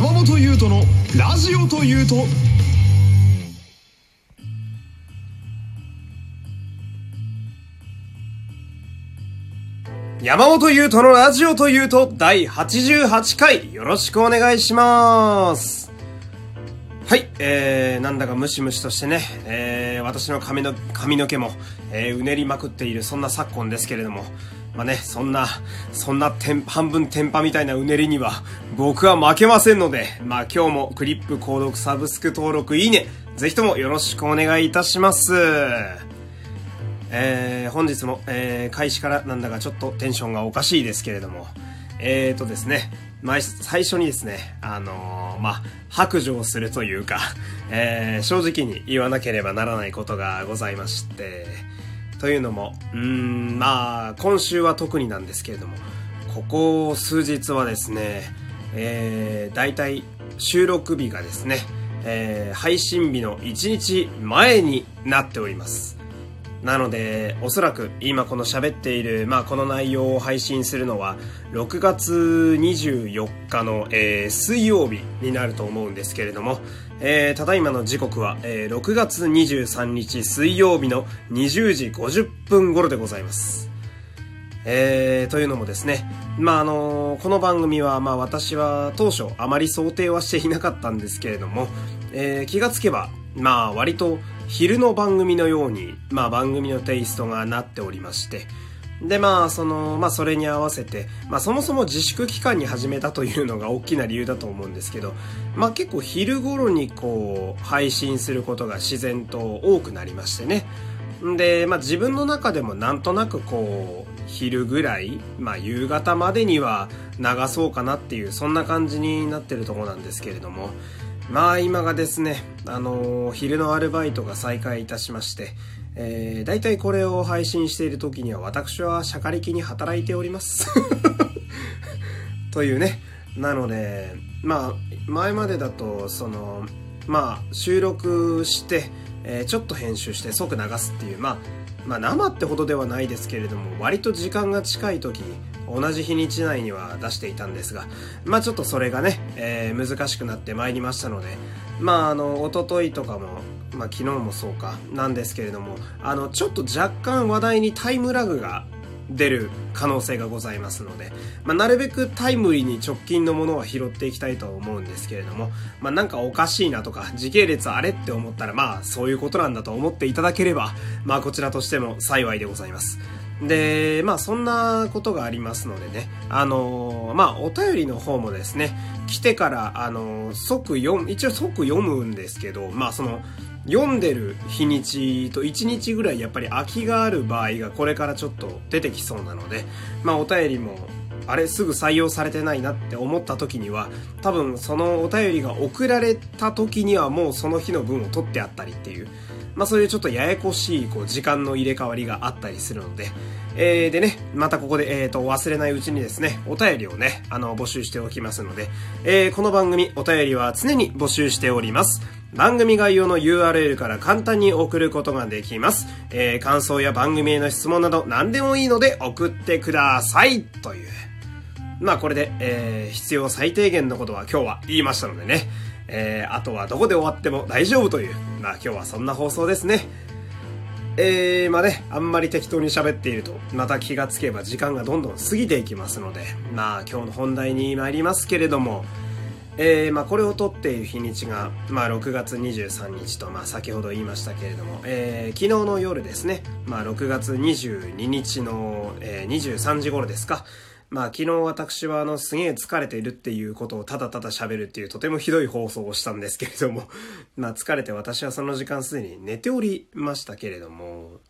山本優斗のラジオというと。山本優斗のラジオというと第88回よろしくお願いします。はい、えー、なんだかムシムシとしてね、えー、私の髪の髪の毛も、えー、うねりまくっているそんな昨今ですけれども、まあね、そんな、そんな半分テンパみたいなうねりには僕は負けませんので、まあ今日もクリップ購読サブスク登録いいね、ぜひともよろしくお願いいたします。えー、本日も、えー、開始からなんだかちょっとテンションがおかしいですけれども、えーとですね、まあ、最初にですね、あのー、まあ、白状するというか、えー、正直に言わなければならないことがございまして、というのも、うーん、まあ、今週は特になんですけれども、ここ数日はですね、えー、大体収録日がですね、えー、配信日の1日前になっております。なので、おそらく今この喋っている、まあこの内容を配信するのは、6月24日の、えー、水曜日になると思うんですけれども、えー、ただいまの時刻は、えー、6月23日水曜日の20時50分頃でございます。えー、というのもですね、まあ、あのー、この番組は、まあ、私は当初あまり想定はしていなかったんですけれども、えー、気がつけば、まあ、割と昼の番組のように、まあ、番組のテイストがなっておりまして、で、まあ、その、まあ、それに合わせて、まあ、そもそも自粛期間に始めたというのが大きな理由だと思うんですけど、まあ、結構昼頃にこう、配信することが自然と多くなりましてね。で、まあ、自分の中でもなんとなくこう、昼ぐらい、まあ、夕方までには流そうかなっていう、そんな感じになってるとこなんですけれども、まあ今がですね、あのー、昼のアルバイトが再開いたしまして、えー、大体これを配信している時には私はシャカリキに働いております。というね。なので、まあ、前までだと、その、まあ、収録して、えー、ちょっと編集して即流すっていう、まあ、まあ生ってほどではないですけれども、割と時間が近い時同じ日にち内には出していたんですが、まあちょっとそれがね、えー、難しくなってまいりましたので、まああの、おとといとかも、まあ昨日もそうか、なんですけれども、あの、ちょっと若干話題にタイムラグが出る可能性がございますので、まあ、なるべくタイムリーに直近のものは拾っていきたいと思うんですけれども、まあ、なんかおかしいなとか、時系列あれって思ったら、まあ、そういうことなんだと思っていただければ、まあ、こちらとしても幸いでございます。で、まあ、そんなことがありますのでね、あのー、まあ、お便りの方もですね、来てから、あのー、即読む、一応即読むんですけど、まあ、その、読んでる日にちと1日ぐらいやっぱり空きがある場合がこれからちょっと出てきそうなので、まあお便りもあれすぐ採用されてないなって思った時には多分そのお便りが送られた時にはもうその日の分を取ってあったりっていうまあそういうちょっとややこしいこう時間の入れ替わりがあったりするので、えー、でね、またここで、えー、と、忘れないうちにですね、お便りをね、あの、募集しておきますので、えー、この番組、お便りは常に募集しております。番組概要の URL から簡単に送ることができます。えー、感想や番組への質問など何でもいいので送ってくださいという。まあこれで、えー、必要最低限のことは今日は言いましたのでね。えー、あとはどこで終わっても大丈夫という。まあ今日はそんな放送ですね。えー、まあね、あんまり適当に喋っていると、また気がつけば時間がどんどん過ぎていきますので、まあ今日の本題に参りますけれども、えー、まあ、これを撮っている日にちが、まあ、6月23日と、まあ、先ほど言いましたけれども、えー、昨日の夜ですね、まあ、6月22日の、えー、23時頃ですか、まあ昨日私はあのすげえ疲れているっていうことをただただ喋るっていうとてもひどい放送をしたんですけれども まあ疲れて私はその時間すでに寝ておりましたけれども、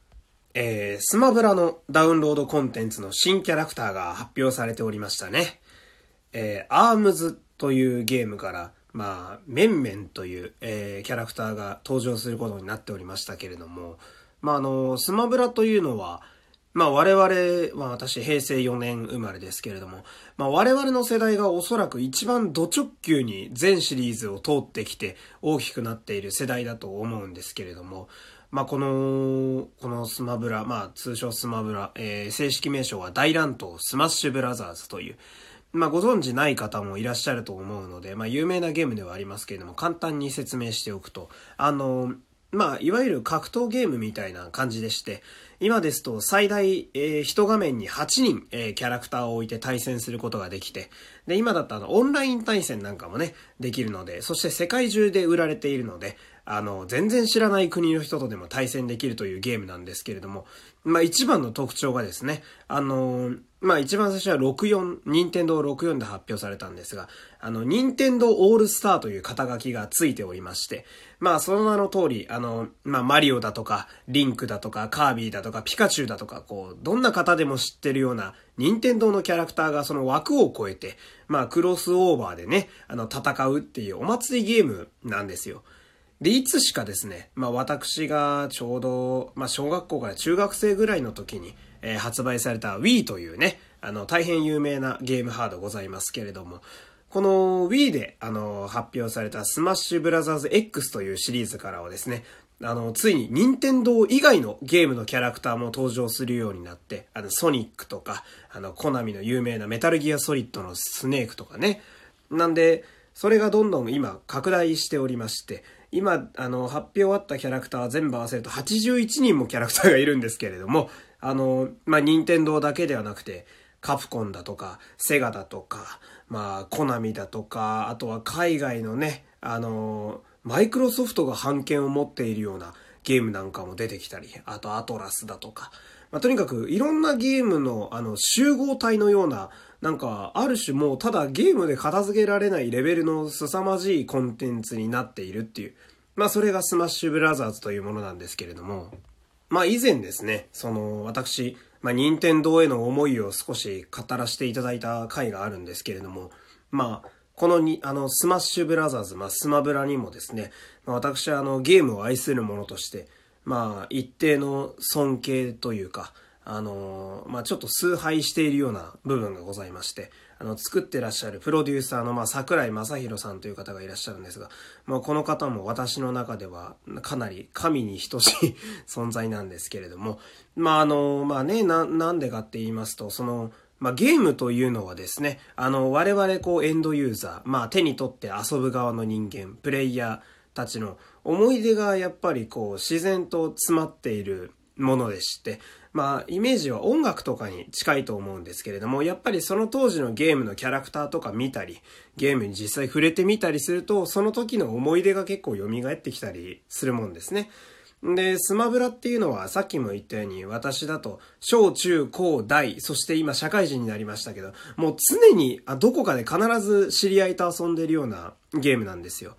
えー、スマブラのダウンロードコンテンツの新キャラクターが発表されておりましたね。えー、アームズというゲームから、まあ、メンメンという、えー、キャラクターが登場することになっておりましたけれども、まあ、あの、スマブラというのは、まあ我々、まあ私平成4年生まれですけれども、まあ我々の世代がおそらく一番ド直球に全シリーズを通ってきて大きくなっている世代だと思うんですけれども、まあこの、このスマブラ、まあ通称スマブラ、えー、正式名称は大乱闘スマッシュブラザーズという、まあご存知ない方もいらっしゃると思うので、まあ有名なゲームではありますけれども、簡単に説明しておくと、あの、まあ、いわゆる格闘ゲームみたいな感じでして、今ですと最大、えー、一画面に8人、えー、キャラクターを置いて対戦することができて、で、今だったらオンライン対戦なんかもね、できるので、そして世界中で売られているので、あの、全然知らない国の人とでも対戦できるというゲームなんですけれども、まあ一番の特徴がですね、あのまあ一番最初は64、任天堂64で発表されたんですが、あの、任天堂オールスターという肩書きがついておりまして、まあその名の通り、あの、まあマリオだとか、リンクだとか、カービィだとか、ピカチュウだとか、こう、どんな方でも知ってるような、任天堂のキャラクターがその枠を超えて、まあクロスオーバーでね、あの、戦うっていうお祭りゲームなんですよ。で、いつしかですね、まあ私がちょうど、まあ小学校から中学生ぐらいの時に、えー、発売された Wii というね、あの、大変有名なゲームハードございますけれども、この Wii で、あの、発表されたスマッシュブラザーズ X というシリーズからはですね、あの、ついに任天堂以外のゲームのキャラクターも登場するようになって、あの、ソニックとか、あの、コナミの有名なメタルギアソリッドのスネークとかね。なんで、それがどんどん今拡大しておりまして、今、あの、発表あったキャラクター全部合わせると81人もキャラクターがいるんですけれども、あの、まあ、任天堂だけではなくて、カプコンだとか、セガだとか、まあ、コナミだとか、あとは海外のね、あの、マイクロソフトが版権を持っているようなゲームなんかも出てきたり、あとアトラスだとか、まあ、とにかくいろんなゲームのあの集合体のようななんか、ある種もうただゲームで片付けられないレベルの凄まじいコンテンツになっているっていう。まあそれがスマッシュブラザーズというものなんですけれども。まあ以前ですね、その私、まあ任天堂への思いを少し語らせていただいた回があるんですけれども、まあ、このに、あの、スマッシュブラザーズ、まあ、スマブラにもですね、まあ、私はあの、ゲームを愛する者として、まあ、一定の尊敬というか、あのまあ、ちょっと崇拝しているような部分がございまして、あの、作ってらっしゃるプロデューサーの、まあ、桜井政博さんという方がいらっしゃるんですが、まあ、この方も私の中ではかなり神に等しい 存在なんですけれども、まあ、あの、まあね、な、なんでかって言いますと、その、まあ、ゲームというのはですね、あの、我々こうエンドユーザー、まあ、手に取って遊ぶ側の人間、プレイヤーたちの思い出がやっぱりこう自然と詰まっているものでして、まあ、イメージは音楽とかに近いと思うんですけれども、やっぱりその当時のゲームのキャラクターとか見たり、ゲームに実際触れてみたりすると、その時の思い出が結構蘇ってきたりするもんですね。で、スマブラっていうのはさっきも言ったように私だと小中高大、そして今社会人になりましたけど、もう常にあどこかで必ず知り合いと遊んでるようなゲームなんですよ。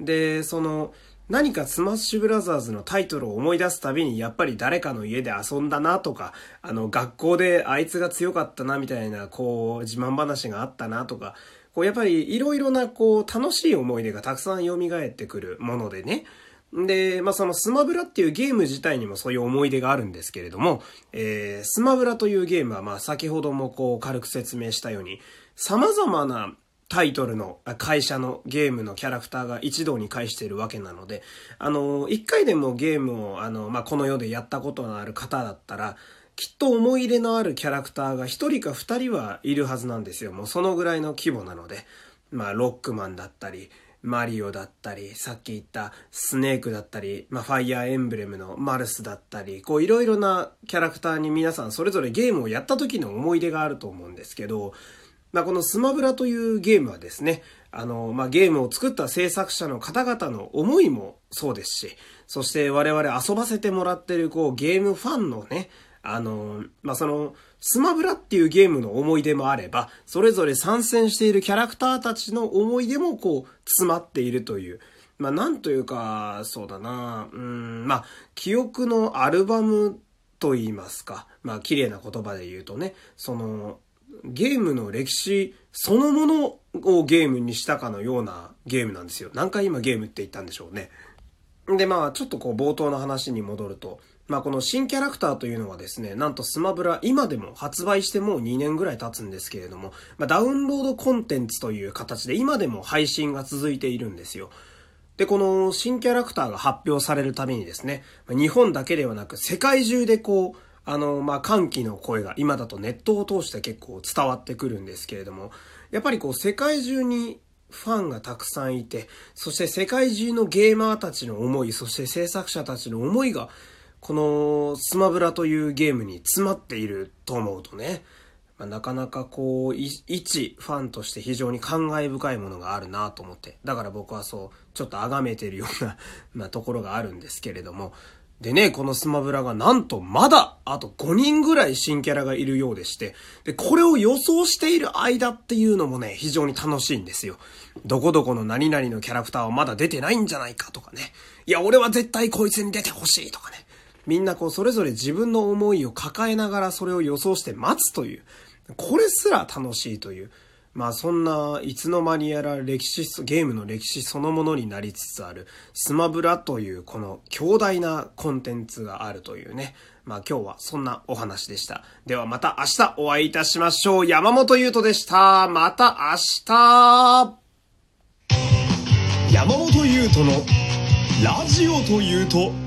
で、その、何かスマッシュブラザーズのタイトルを思い出すたびにやっぱり誰かの家で遊んだなとか、あの学校であいつが強かったなみたいなこう自慢話があったなとか、こうやっぱりいろいろなこう楽しい思い出がたくさん蘇ってくるものでね。で、まあ、そのスマブラっていうゲーム自体にもそういう思い出があるんですけれども、えー、スマブラというゲームはま先ほどもこう軽く説明したように、様々なタイトルの会社のゲームのキャラクターが一堂に会しているわけなので、あの、一回でもゲームを、あの、まあ、この世でやったことのある方だったら、きっと思い入れのあるキャラクターが一人か二人はいるはずなんですよ。もうそのぐらいの規模なので。まあ、ロックマンだったり、マリオだったり、さっき言ったスネークだったり、まあ、ファイアーエンブレムのマルスだったり、こういろいろなキャラクターに皆さんそれぞれゲームをやった時の思い出があると思うんですけど、まあ、このスマブラというゲームはですね、あの、まあ、ゲームを作った制作者の方々の思いもそうですし、そして我々遊ばせてもらってる、こう、ゲームファンのね、あの、まあ、その、スマブラっていうゲームの思い出もあれば、それぞれ参戦しているキャラクターたちの思い出もこう、詰まっているという、まあ、なんというか、そうだな、うん、まあ、記憶のアルバムと言いますか、まあ、綺麗な言葉で言うとね、その、ゲームの歴史そのものをゲームにしたかのようなゲームなんですよ。何回今ゲームって言ったんでしょうね。で、まあ、ちょっとこう冒頭の話に戻ると、まあこの新キャラクターというのはですね、なんとスマブラ今でも発売してもう2年ぐらい経つんですけれども、まあダウンロードコンテンツという形で今でも配信が続いているんですよ。で、この新キャラクターが発表されるためにですね、日本だけではなく世界中でこう、あの、まあ、歓喜の声が今だとネットを通して結構伝わってくるんですけれども、やっぱりこう世界中にファンがたくさんいて、そして世界中のゲーマーたちの思い、そして制作者たちの思いが、このスマブラというゲームに詰まっていると思うとね、まあ、なかなかこう、一ファンとして非常に感慨深いものがあるなと思って。だから僕はそう、ちょっと崇めてるような ま、ところがあるんですけれども。でね、このスマブラがなんとまだ、あと5人ぐらい新キャラがいるようでして、で、これを予想している間っていうのもね、非常に楽しいんですよ。どこどこの何々のキャラクターはまだ出てないんじゃないかとかね。いや、俺は絶対こいつに出てほしいとかね。みんなこう、それぞれ自分の思いを抱えながらそれを予想して待つという。これすら楽しいという。まあそんないつの間にやら歴史、ゲームの歴史そのものになりつつあるスマブラというこの強大なコンテンツがあるというね。まあ今日はそんなお話でした。ではまた明日お会いいたしましょう。山本優斗でした。また明日山本優斗のラジオというと